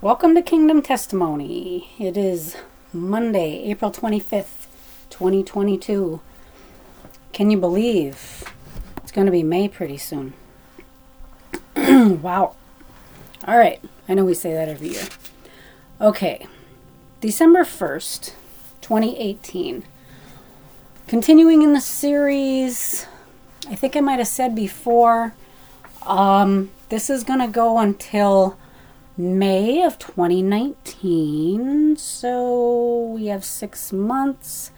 Welcome to Kingdom Testimony. It is Monday, April 25th, 2022. Can you believe it's going to be May pretty soon? wow. All right. I know we say that every year. Okay. December 1st, 2018. Continuing in the series, I think I might have said before, um, this is going to go until May of 2019. So we have six months,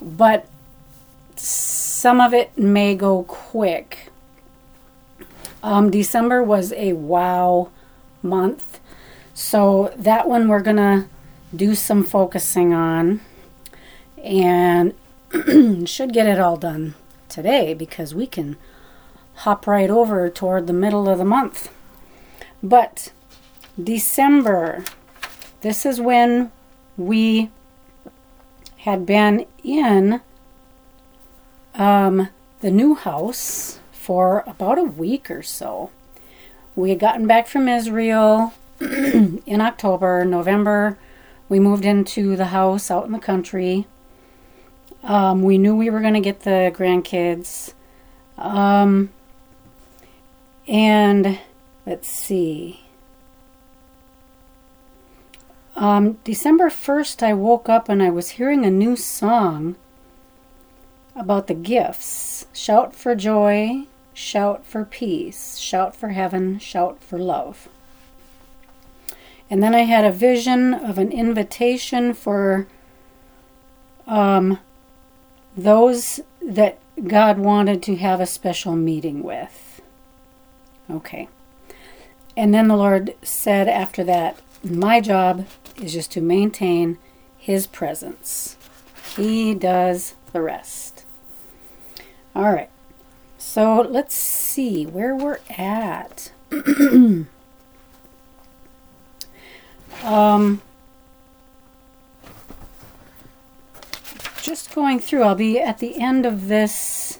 but some of it may go quick. Um, December was a wow month. So that one we're going to do some focusing on and should get it all done today because we can hop right over toward the middle of the month. But December, this is when we had been in um, the new house for about a week or so. We had gotten back from Israel in October, November. We moved into the house out in the country. Um, we knew we were going to get the grandkids. Um, and let's see. Um, December 1st, I woke up and I was hearing a new song about the gifts. Shout for joy, shout for peace, shout for heaven, shout for love. And then I had a vision of an invitation for um, those that God wanted to have a special meeting with. Okay. And then the Lord said after that, My job is just to maintain His presence. He does the rest. All right. So let's see where we're at. um, just going through, I'll be at the end of this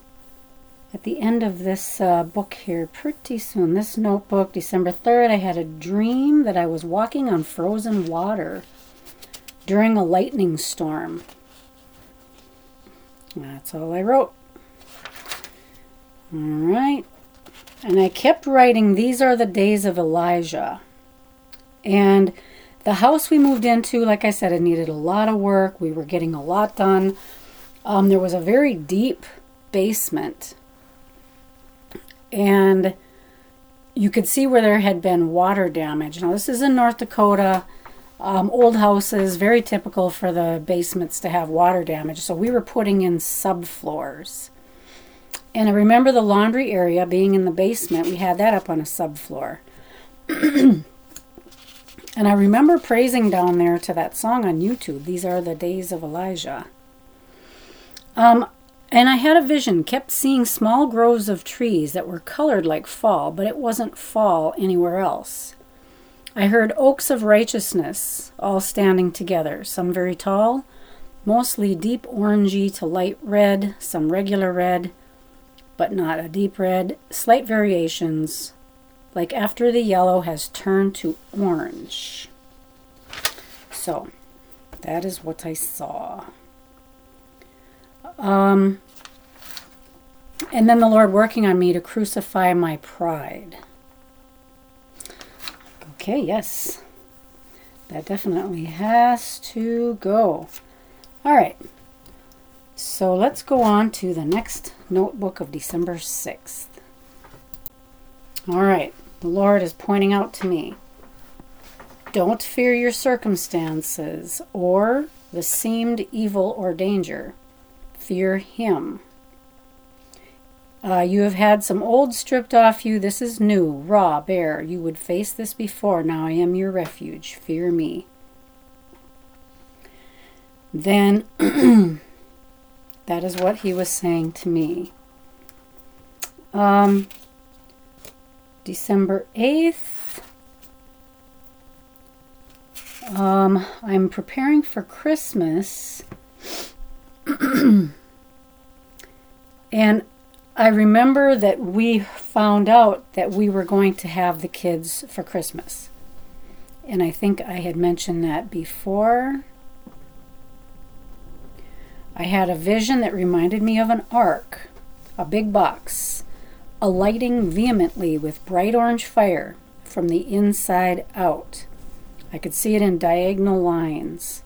at the end of this uh, book here pretty soon. This notebook, December 3rd, I had a dream that I was walking on frozen water during a lightning storm. That's all I wrote. All right. And I kept writing, These are the days of Elijah. And the house we moved into, like I said, it needed a lot of work. We were getting a lot done. Um, there was a very deep basement and you could see where there had been water damage. Now, this is in North Dakota. Um, old houses, very typical for the basements to have water damage. So we were putting in subfloors. And I remember the laundry area being in the basement. We had that up on a subfloor. and I remember praising down there to that song on YouTube, These Are the Days of Elijah. Um, and I had a vision, kept seeing small groves of trees that were colored like fall, but it wasn't fall anywhere else. I heard oaks of righteousness all standing together, some very tall, mostly deep orangey to light red, some regular red, but not a deep red, slight variations, like after the yellow has turned to orange. So, that is what I saw. Um, and then the Lord working on me to crucify my pride. Okay, yes. That definitely has to go. All right. So let's go on to the next notebook of December 6th. All right. The Lord is pointing out to me don't fear your circumstances or the seemed evil or danger fear him. Uh, you have had some old stripped off you. This is new, raw, bare. You would face this before. Now I am your refuge. Fear me. Then that is what he was saying to me. Um, December 8th. Um, I'm preparing for Christmas. and I remember that we found out that we were going to have the kids for Christmas. and I think I had mentioned that before. I had a vision that reminded me of an ark, a big box, alighting vehemently with bright orange fire from the inside out. I could see it in diagonal lines.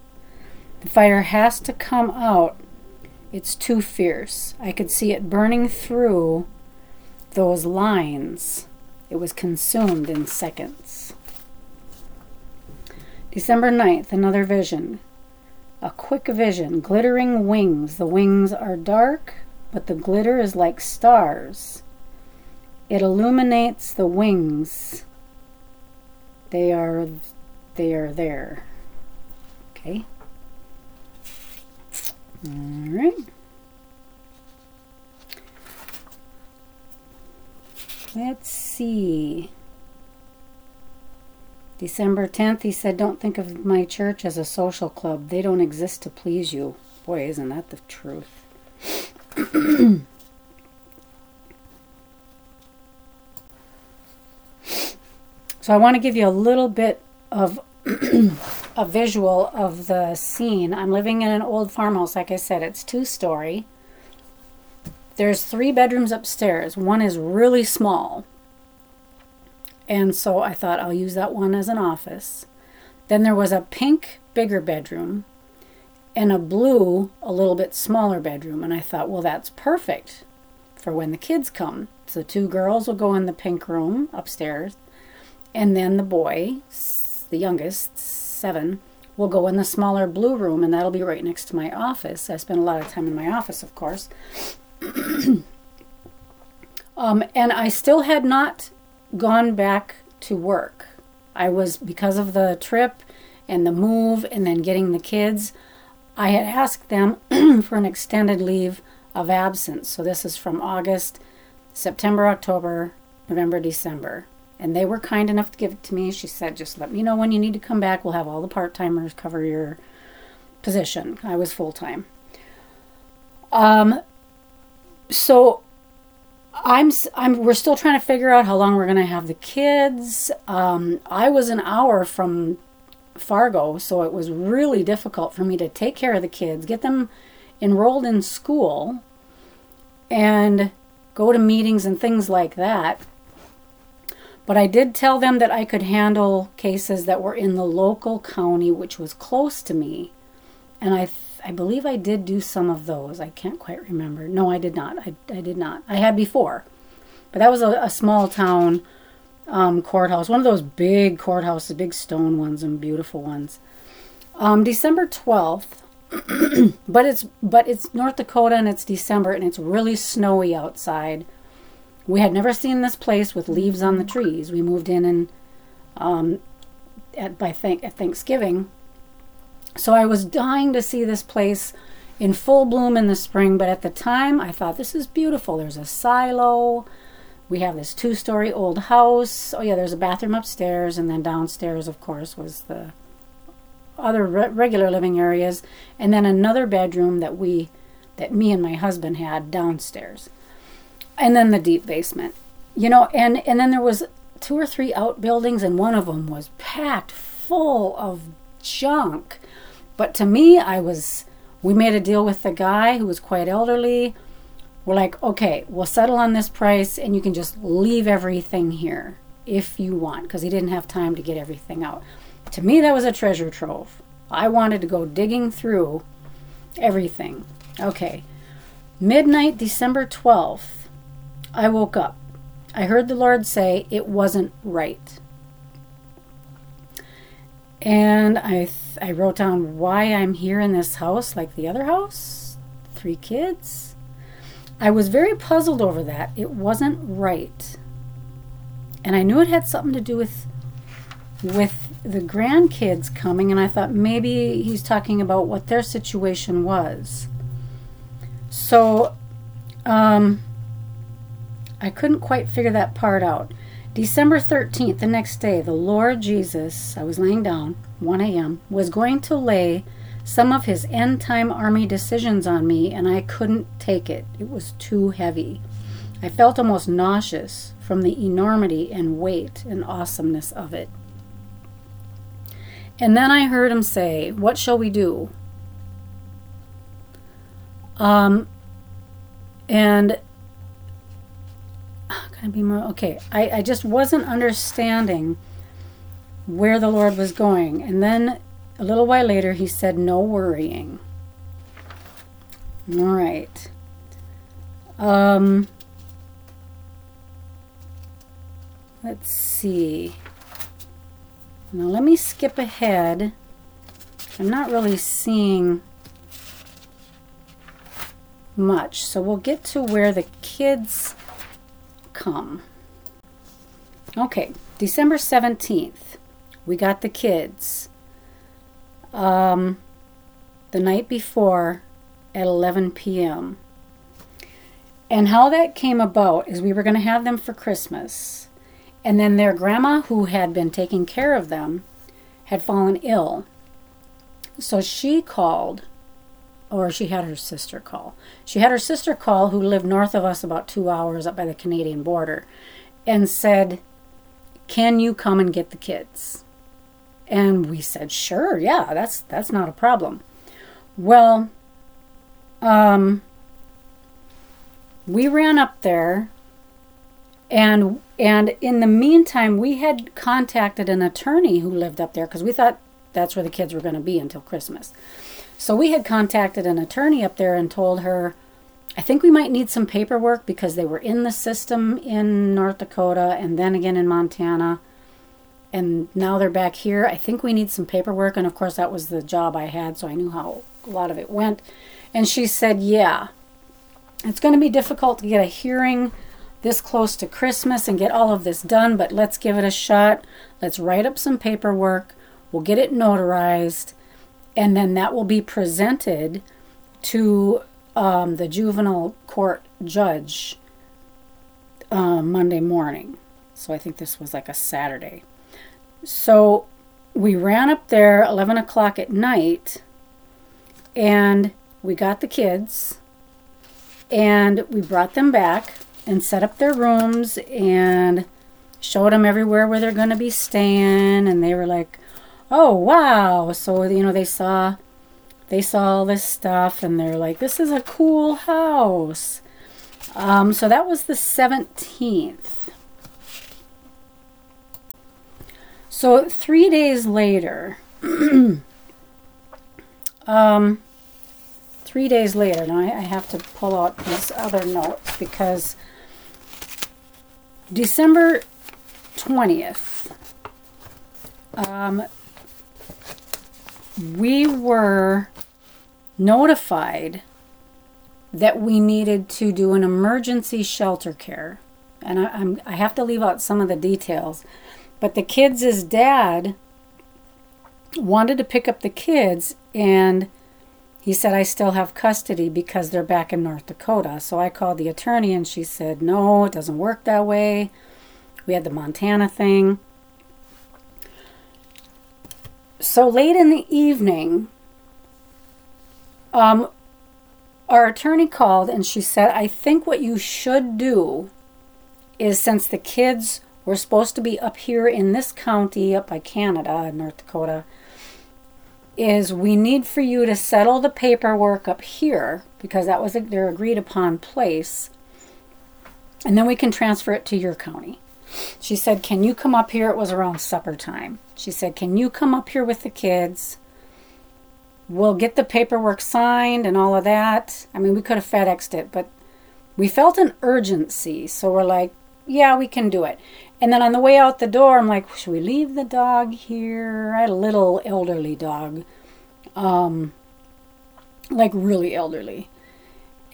The fire has to come out. It's too fierce. I could see it burning through those lines. It was consumed in seconds. December 9th, another vision. A quick vision, glittering wings. The wings are dark, but the glitter is like stars. It illuminates the wings. They are they are there. Okay. All right. Let's see. December 10th, he said, Don't think of my church as a social club. They don't exist to please you. Boy, isn't that the truth? so I want to give you a little bit of a visual of the scene. I'm living in an old farmhouse. Like I said, it's two story. There's three bedrooms upstairs. One is really small. And so I thought I'll use that one as an office. Then there was a pink, bigger bedroom and a blue, a little bit smaller bedroom. And I thought, well, that's perfect for when the kids come. So two girls will go in the pink room upstairs. And then the boy, the youngest, seven, will go in the smaller blue room. And that'll be right next to my office. I spend a lot of time in my office, of course. um, and I still had not gone back to work. I was, because of the trip and the move and then getting the kids, I had asked them for an extended leave of absence. So this is from August, September, October, November, December. And they were kind enough to give it to me. She said, just let me know when you need to come back. We'll have all the part timers cover your position. I was full time. Um, so I'm, I'm, we're still trying to figure out how long we're going to have the kids. Um, I was an hour from Fargo, so it was really difficult for me to take care of the kids, get them enrolled in school, and go to meetings and things like that. But I did tell them that I could handle cases that were in the local county, which was close to me. And I I believe I did do some of those. I can't quite remember. No, I did not. I, I did not. I had before. But that was a, a small town um, courthouse. One of those big courthouses, big stone ones and beautiful ones. Um, December 12th. but it's but it's North Dakota and it's December and it's really snowy outside. We had never seen this place with leaves on the trees. We moved in and um, at by thank at Thanksgiving so I was dying to see this place in full bloom in the spring, but at the time I thought this is beautiful. There's a silo. We have this two story old house. Oh, yeah, there's a bathroom upstairs, and then downstairs, of course, was the other re regular living areas, and then another bedroom that we, that me and my husband had downstairs, and then the deep basement. You know, and and then there was two or three outbuildings, and one of them was packed full of junk but to me, I was, we made a deal with the guy who was quite elderly. We're like, okay, we'll settle on this price and you can just leave everything here if you want, because he didn't have time to get everything out. To me, that was a treasure trove. I wanted to go digging through everything. Okay, midnight, December 12th, I woke up. I heard the Lord say it wasn't right. And I, I wrote down why I'm here in this house like the other house. Three kids. I was very puzzled over that. It wasn't right. And I knew it had something to do with with the grandkids coming and I thought maybe he's talking about what their situation was. So um, I couldn't quite figure that part out. December 13th, the next day, the Lord Jesus, I was laying down, 1 a.m., was going to lay some of his end time army decisions on me, and I couldn't take it. It was too heavy. I felt almost nauseous from the enormity and weight and awesomeness of it. And then I heard him say, What shall we do? Um, and I be more okay? I, I just wasn't understanding where the Lord was going. And then a little while later, he said, No worrying. All right. Um, let's see. Now let me skip ahead. I'm not really seeing much. So we'll get to where the kids come. Okay, December 17th, we got the kids. Um, the night before at 11 p.m. And how that came about is we were going to have them for Christmas. And then their grandma, who had been taking care of them, had fallen ill. So she called or she had her sister call. She had her sister call, who lived north of us about two hours up by the Canadian border, and said, Can you come and get the kids? And we said, Sure, yeah, that's that's not a problem. Well, um, we ran up there and and in the meantime we had contacted an attorney who lived up there because we thought that's where the kids were going to be until Christmas. So we had contacted an attorney up there and told her, I think we might need some paperwork because they were in the system in North Dakota and then again in Montana. And now they're back here. I think we need some paperwork. And of course, that was the job I had, so I knew how a lot of it went. And she said, Yeah, it's going to be difficult to get a hearing this close to Christmas and get all of this done, but let's give it a shot. Let's write up some paperwork. We'll get it notarized and then that will be presented to um, the juvenile court judge uh, Monday morning. So I think this was like a Saturday. So we ran up there 11 o'clock at night and we got the kids and we brought them back and set up their rooms and showed them everywhere where they're going to be staying and they were like oh wow. So you know they saw they saw all this stuff and they're like this is a cool house. Um, so that was the 17th so three days later um, three days later now I, I have to pull out these other notes because december 20th um, we were notified that we needed to do an emergency shelter care. And I, am I have to leave out some of the details. But the kids' dad wanted to pick up the kids, and he said, I still have custody because they're back in North Dakota. So I called the attorney, and she said, No, it doesn't work that way. We had the Montana thing. So late in the evening, um, our attorney called and she said, I think what you should do is since the kids were supposed to be up here in this county, up by Canada, North Dakota, is we need for you to settle the paperwork up here because that was their agreed upon place. And then we can transfer it to your county. She said, Can you come up here? It was around supper time. She said, Can you come up here with the kids? We'll get the paperwork signed and all of that. I mean, we could have FedExed it, but we felt an urgency. So we're like, Yeah, we can do it. And then on the way out the door, I'm like, Should we leave the dog here? I had a little elderly dog, um, like really elderly.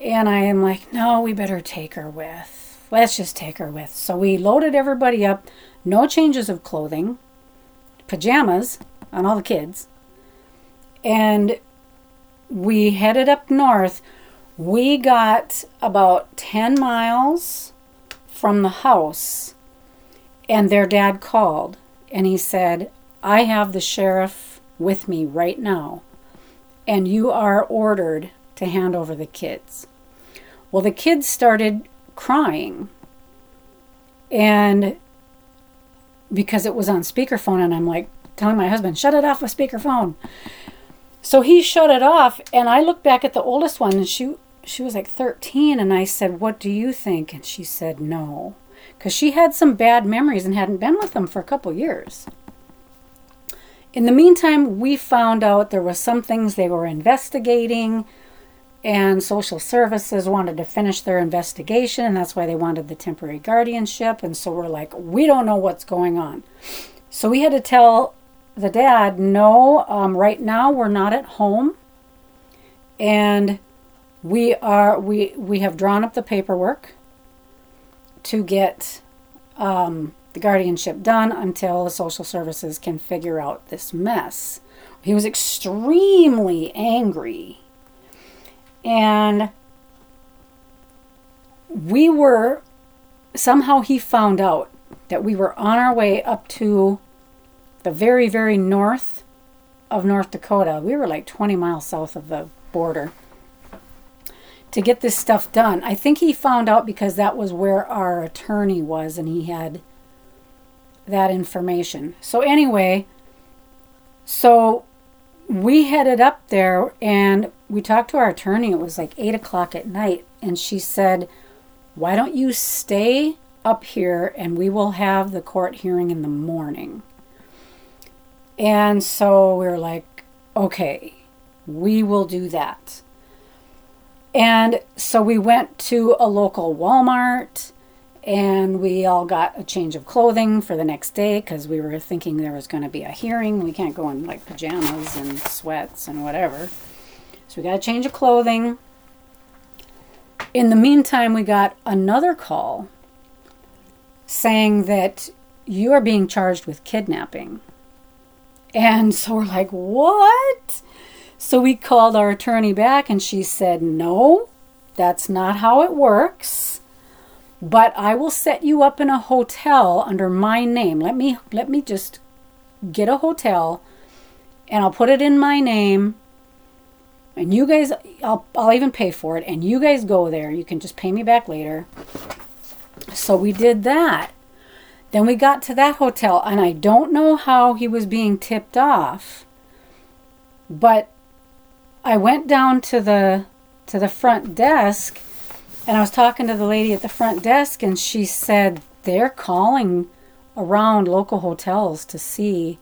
And I am like, No, we better take her with. Let's just take her with. So we loaded everybody up, no changes of clothing pajamas on all the kids. And we headed up north. We got about 10 miles from the house, and their dad called and he said, I have the sheriff with me right now, and you are ordered to hand over the kids. Well, the kids started crying, and because it was on speakerphone and I'm like, telling my husband, shut it off with speakerphone. So he shut it off, and I looked back at the oldest one, and she she was like 13, and I said, "What do you think?" And she said, "No," because she had some bad memories and hadn't been with them for a couple years. In the meantime, we found out there was some things they were investigating, and social services wanted to finish their investigation, and that's why they wanted the temporary guardianship. And so we're like, we don't know what's going on. So we had to tell the dad, no, um, right now we're not at home, and we are we we have drawn up the paperwork to get um, the guardianship done until the social services can figure out this mess. He was extremely angry. And we were, somehow he found out that we were on our way up to the very, very north of North Dakota. We were like 20 miles south of the border to get this stuff done. I think he found out because that was where our attorney was and he had that information. So, anyway, so we headed up there and we talked to our attorney. It was like 8 o'clock at night. And she said, Why don't you stay up here and we will have the court hearing in the morning? And so we were like, Okay, we will do that. And so we went to a local Walmart and we all got a change of clothing for the next day because we were thinking there was going to be a hearing. We can't go in like pajamas and sweats and whatever. So we got a change of clothing. In the meantime, we got another call saying that you are being charged with kidnapping. And so we're like, what? So we called our attorney back and she said, no, that's not how it works but I will set you up in a hotel under my name. Let me let me just get a hotel and I'll put it in my name. And you guys I'll I'll even pay for it and you guys go there. You can just pay me back later. So we did that. Then we got to that hotel and I don't know how he was being tipped off. But I went down to the to the front desk and I was talking to the lady at the front desk, and she said they're calling around local hotels to see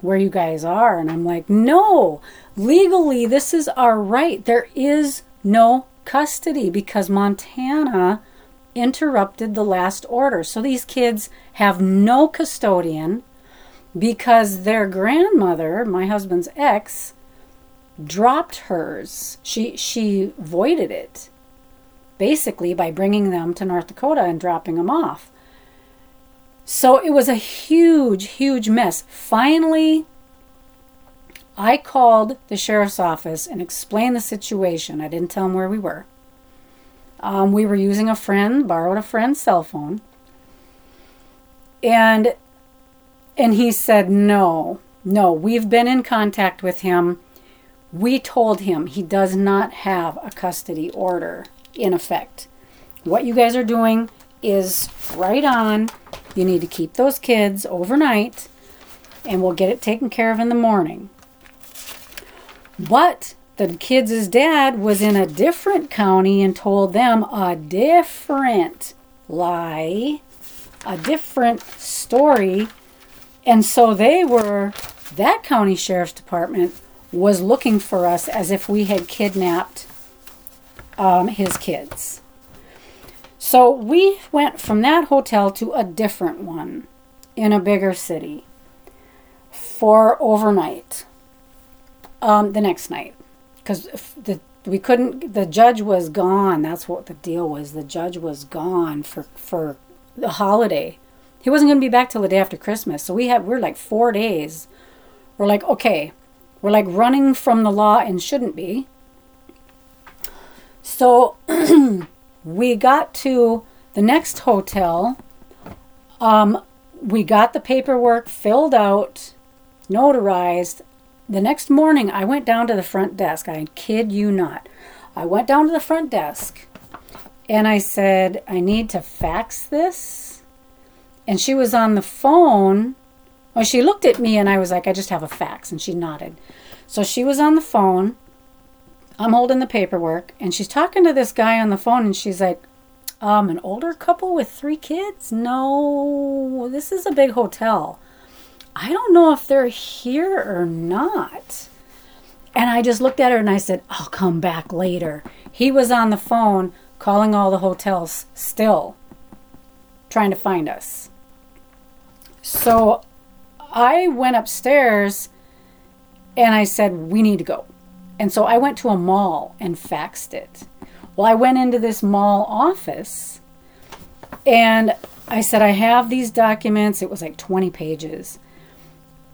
where you guys are. And I'm like, no, legally, this is our right. There is no custody because Montana interrupted the last order. So these kids have no custodian because their grandmother, my husband's ex, dropped hers. She she voided it basically by bringing them to North Dakota and dropping them off. So it was a huge, huge mess. Finally, I called the sheriff's office and explained the situation. I didn't tell them where we were. Um, we were using a friend, borrowed a friend's cell phone. And and he said, "No. No, we've been in contact with him. We told him he does not have a custody order in effect. What you guys are doing is right on. You need to keep those kids overnight and we'll get it taken care of in the morning. But the kids' dad was in a different county and told them a different lie, a different story. And so they were, that county sheriff's department was looking for us as if we had kidnapped um, his kids. So we went from that hotel to a different one in a bigger city for overnight. Um, the next night, because the we couldn't. The judge was gone. That's what the deal was. The judge was gone for for the holiday. He wasn't going to be back till the day after Christmas. So we had we're like four days. We're like okay, we're like running from the law and shouldn't be. So we got to the next hotel. Um, we got the paperwork filled out, notarized. The next morning, I went down to the front desk. I kid you not. I went down to the front desk and I said, I need to fax this. And she was on the phone Well, she looked at me and I was like, I just have a fax. And she nodded. So she was on the phone. I'm holding the paperwork. And she's talking to this guy on the phone. And she's like, um, an older couple with three kids? No, this is a big hotel. I don't know if they're here or not. And I just looked at her and I said, I'll come back later. He was on the phone calling all the hotels still, trying to find us. So I went upstairs and I said, We need to go. And so I went to a mall and faxed it. Well, I went into this mall office and I said, I have these documents. It was like 20 pages.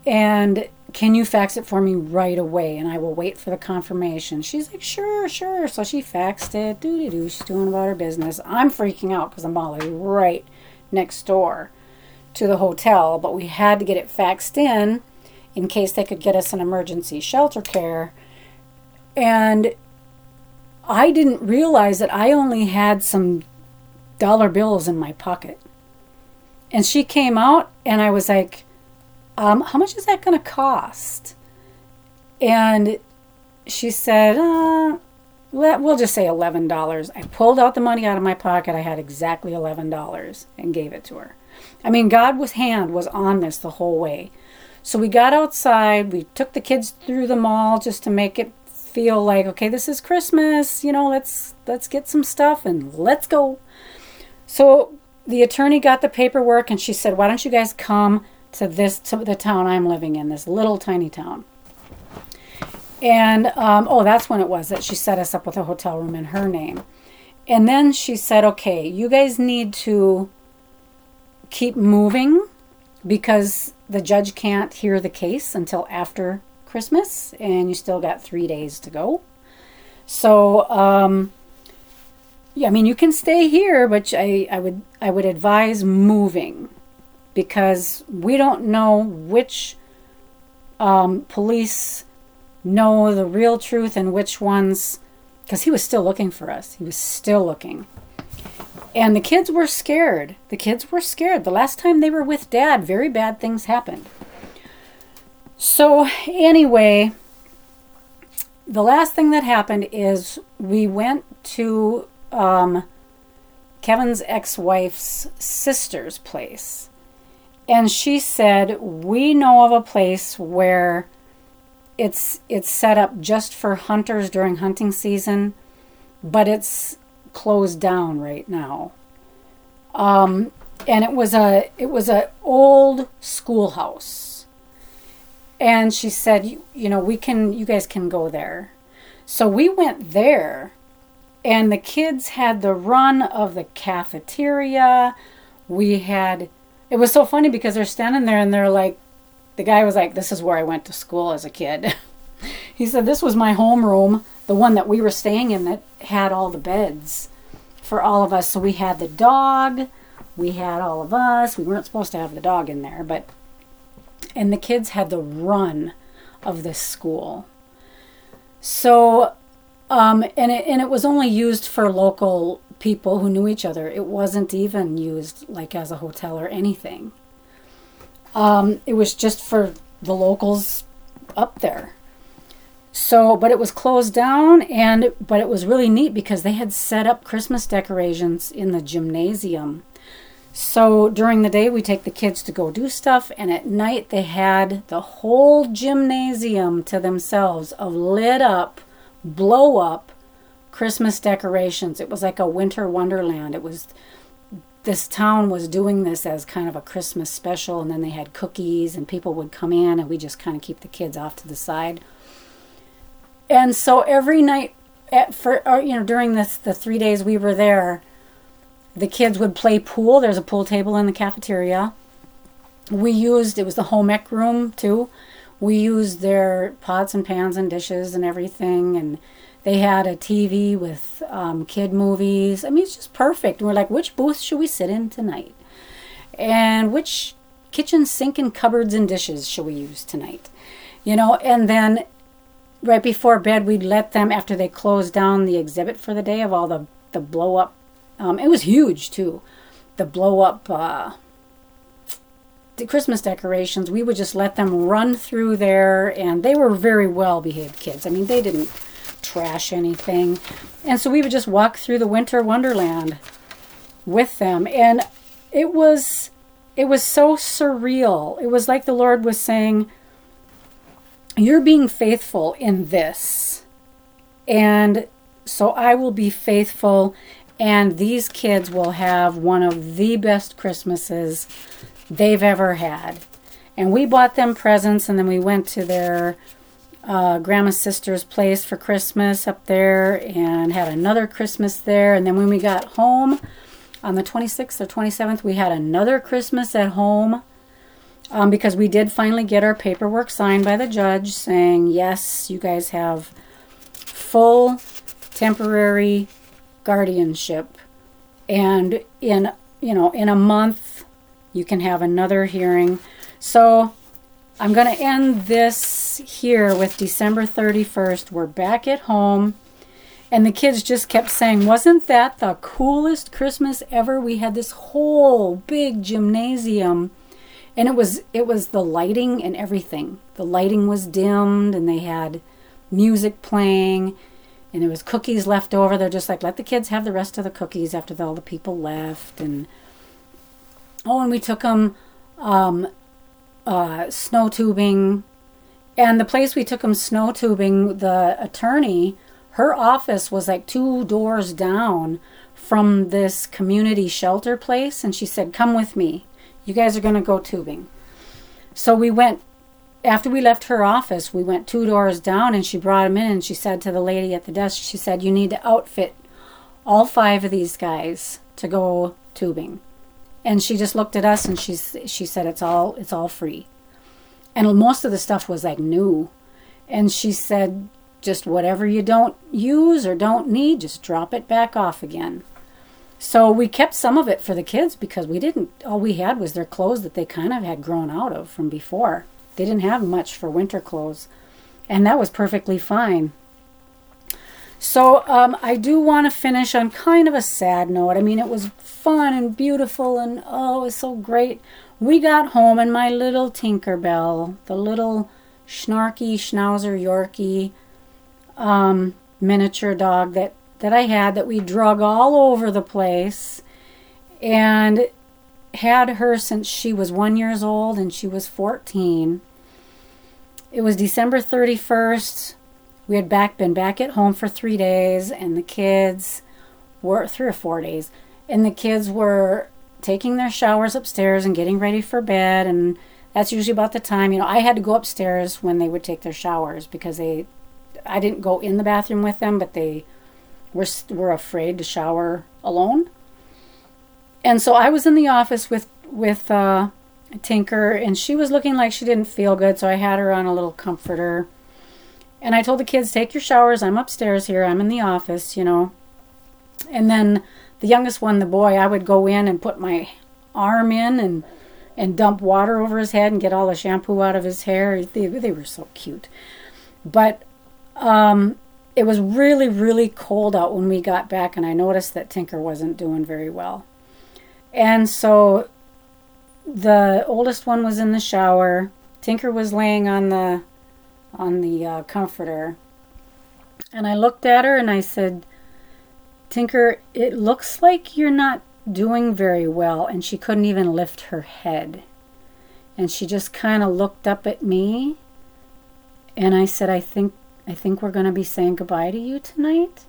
And can you fax it for me right away? And I will wait for the confirmation. She's like, sure, sure. So she faxed it. Doo doo doo. She's doing about her business. I'm freaking out because I'm Molly right next door to the hotel, but we had to get it faxed in in case they could get us an emergency shelter care. And I didn't realize that I only had some dollar bills in my pocket. And she came out, and I was like, um, How much is that going to cost? And she said, uh, We'll just say $11. I pulled out the money out of my pocket. I had exactly $11 and gave it to her. I mean, God's hand was on this the whole way. So we got outside. We took the kids through the mall just to make it feel like okay this is christmas you know let's let's get some stuff and let's go so the attorney got the paperwork and she said why don't you guys come to this to the town i'm living in this little tiny town. And um, oh that's when it was that she set us up with a hotel room in her name. And then she said okay you guys need to keep moving because the judge can't hear the case until after Christmas, and you still got three days to go. So, um, yeah, I mean, you can stay here, but I, I would I would advise moving because we don't know which um, police know the real truth and which ones. Because he was still looking for us. He was still looking. And the kids were scared. The kids were scared. The last time they were with dad, very bad things happened. So, anyway, the last thing that happened is we went to um, Kevin's ex wife's sister's place. And she said, We know of a place where it's it's set up just for hunters during hunting season, but it's closed down right now. Um, and it was a it was a old schoolhouse and she said, you, you know, we can, you guys can go there. So we went there, and the kids had the run of the cafeteria. We had, it was so funny because they're standing there and they're like, the guy was like, This is where I went to school as a kid. he said, This was my homeroom, the one that we were staying in that had all the beds for all of us. So we had the dog, we had all of us. We weren't supposed to have the dog in there, but and the kids had the run of this school. So, um, and it, and it was only used for local people who knew each other. It wasn't even used like as a hotel or anything. Um, it was just for the locals up there. So, but it was closed down, and but it was really neat because they had set up Christmas decorations in the gymnasium so during the day, we take the kids to go do stuff, and at night, they had the whole gymnasium to themselves of lit up, blow up Christmas decorations. It was like a winter wonderland. It was this town was doing this as kind of a Christmas special, and then they had cookies, and people would come in, and we just kind of keep the kids off to the side. And so every night, at, for or, you know, during this the three days we were there, the kids would play pool. There's a pool table in the cafeteria. We used, it was the home ec room too. We used their pots and pans and dishes and everything. And they had a TV with um, kid movies. I mean, it's just perfect. And we're like, which booth should we sit in tonight? And which kitchen sink and cupboards and dishes should we use tonight? You know, and then right before bed, we'd let them, after they closed down the exhibit for the day of all the, the blow up um, it was huge too. The blow up uh, the Christmas decorations, we would just let them run through there, and they were very well behaved kids. I mean, they didn't trash anything. And so we would just walk through the winter wonderland with them. And it was it was so surreal. It was like the Lord was saying, You're being faithful in this. And so I will be faithful, and these kids will have one of the best Christmases they've ever had. And we bought them presents, and then we went to their uh, grandma's sister's place for Christmas up there and had another Christmas there. And then when we got home on the 26th or 27th, we had another Christmas at home um, because we did finally get our paperwork signed by the judge saying, yes, you guys have full temporary guardianship. And in, you know, in a month, you can have another hearing. So I'm going to end this here with December 31st. We're back at home. And the kids just kept saying, Wasn't that the coolest Christmas ever? We had this whole big gymnasium. And it was it was the lighting and everything. The lighting was dimmed and they had music playing and there was cookies left over. They're just like, let the kids have the rest of the cookies after all the people left. And oh, and we took them um, uh, snow tubing. And the place we took them snow tubing, the attorney, her office was like two doors down from this community shelter place. And she said, Come with me. You guys are going to go tubing. So we went, after we left her office, we went two doors down and she brought them in and she said to the lady at the desk, She said, You need to outfit all five of these guys to go tubing and she just looked at us and she's she said it's all it's all free. And most of the stuff was like new. And she said just whatever you don't use or don't need just drop it back off again. So we kept some of it for the kids because we didn't all we had was their clothes that they kind of had grown out of from before. They didn't have much for winter clothes. And that was perfectly fine so um, I do want to finish on kind of a sad note. I mean, it was fun and beautiful and oh, it was so great. We got home and my little Tinkerbell, the little snarky schnauzer Yorkie um, miniature dog that, that I had that we drug all over the place and had her since she was one years old and she was 14. It was December 31st we had back been back at home for three days and the kids were three or four days and the kids were taking their showers upstairs and getting ready for bed and that's usually about the time you know i had to go upstairs when they would take their showers because they i didn't go in the bathroom with them but they were were afraid to shower alone. And so i was in the office with with uh, tinker and she was looking like she didn't feel good so i had her on a little comforter and I told the kids, take your showers. I'm upstairs here. I'm in the office, you know. And then the youngest one, the boy, I would go in and put my arm in and and dump water over his head and get all the shampoo out of his hair. They, they were so cute. But um, it was really, really cold out when we got back, and I noticed that Tinker wasn't doing very well. And so the oldest one was in the shower. Tinker was laying on the on the uh, comforter. And I looked at her and I said, Tinker, it looks like you're not doing very well. And she couldn't even lift her head. And she just kind of looked up at me. And I said, I think, I think we're going to be saying goodbye to you tonight.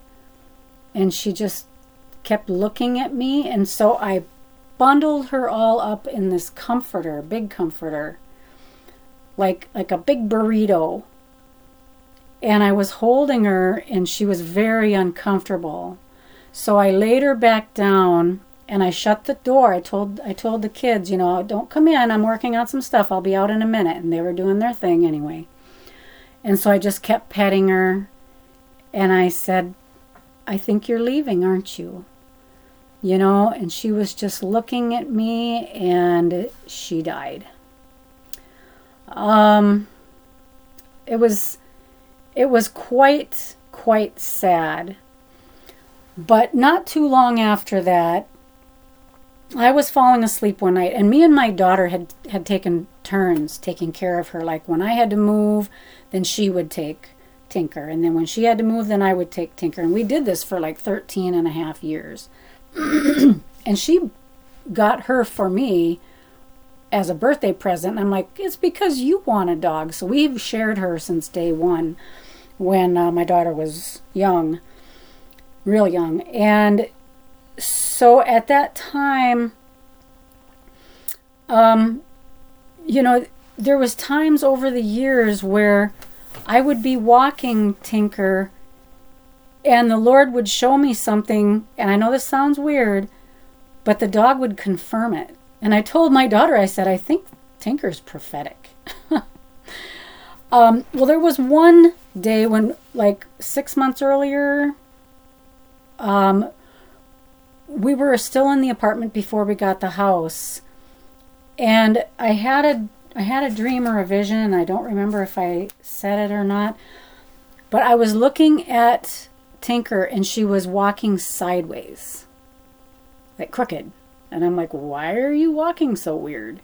And she just kept looking at me. And so I bundled her all up in this comforter, big comforter, like, like a big burrito and I was holding her and she was very uncomfortable. So I laid her back down and I shut the door. I told I told the kids, you know, don't come in. I'm working on some stuff. I'll be out in a minute. And they were doing their thing anyway. And so I just kept petting her and I said, I think you're leaving, aren't you? You know, and she was just looking at me and she died. Um it was it was quite, quite sad. But not too long after that, I was falling asleep one night, and me and my daughter had had taken turns taking care of her. Like when I had to move, then she would take Tinker, and then when she had to move, then I would take Tinker, and we did this for like 13 and a half years. and she got her for me as a birthday present. I'm like, it's because you want a dog. So we've shared her since day one when uh, my daughter was young, real young. And so at that time, um, you know, there was times over the years where I would be walking Tinker and the Lord would show me something, and I know this sounds weird, but the dog would confirm it. And I told my daughter, I said, I think Tinker's prophetic. um, well, there was one day when, like six months earlier, um, we were still in the apartment before we got the house, and I had a I had a dream or a vision. I don't remember if I said it or not, but I was looking at Tinker and she was walking sideways, like crooked. And I'm like, why are you walking so weird?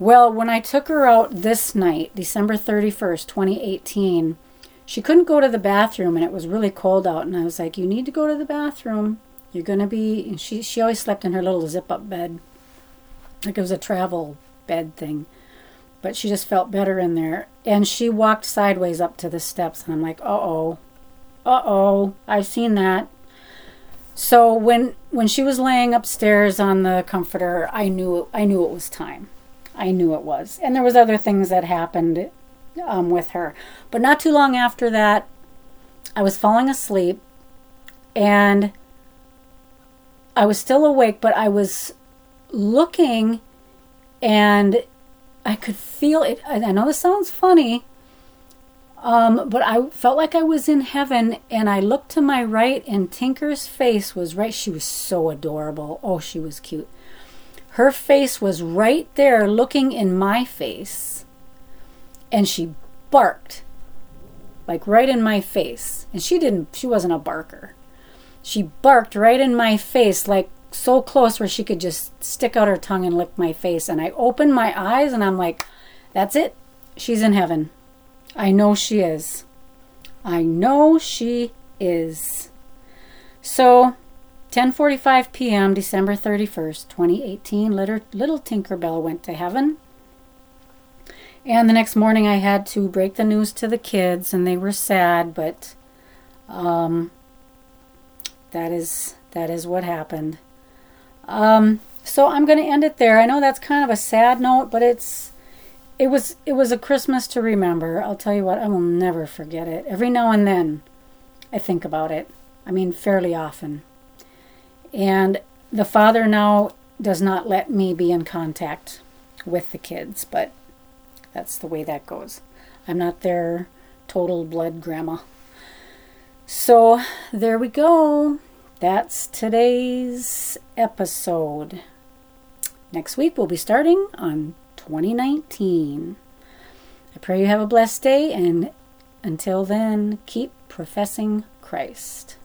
Well, when I took her out this night, December 31st, 2018, she couldn't go to the bathroom and it was really cold out. And I was like, you need to go to the bathroom. You're going to be, and she, she always slept in her little zip up bed. Like it was a travel bed thing. But she just felt better in there. And she walked sideways up to the steps. And I'm like, uh oh, uh oh, I've seen that. So when when she was laying upstairs on the comforter, I knew I knew it was time. I knew it was, and there was other things that happened um, with her. But not too long after that, I was falling asleep, and I was still awake, but I was looking, and I could feel it. I know this sounds funny, um, but I felt like I was in heaven, and I looked to my right, and Tinker's face was right. She was so adorable. Oh, she was cute. Her face was right there, looking in my face, and she barked, like right in my face. And she didn't. She wasn't a barker. She barked right in my face, like so close where she could just stick out her tongue and lick my face. And I opened my eyes, and I'm like, "That's it. She's in heaven." I know she is. I know she is. So, 10:45 p.m. December 31st, 2018, little, little Tinkerbell went to heaven. And the next morning I had to break the news to the kids and they were sad, but um, that is that is what happened. Um, so I'm going to end it there. I know that's kind of a sad note, but it's it was it was a Christmas to remember. I'll tell you what, I will never forget it. Every now and then I think about it. I mean fairly often. And the father now does not let me be in contact with the kids, but that's the way that goes. I'm not their total blood grandma. So there we go. That's today's episode. Next week we'll be starting on 2019. I pray you have a blessed day, and until then, keep professing Christ.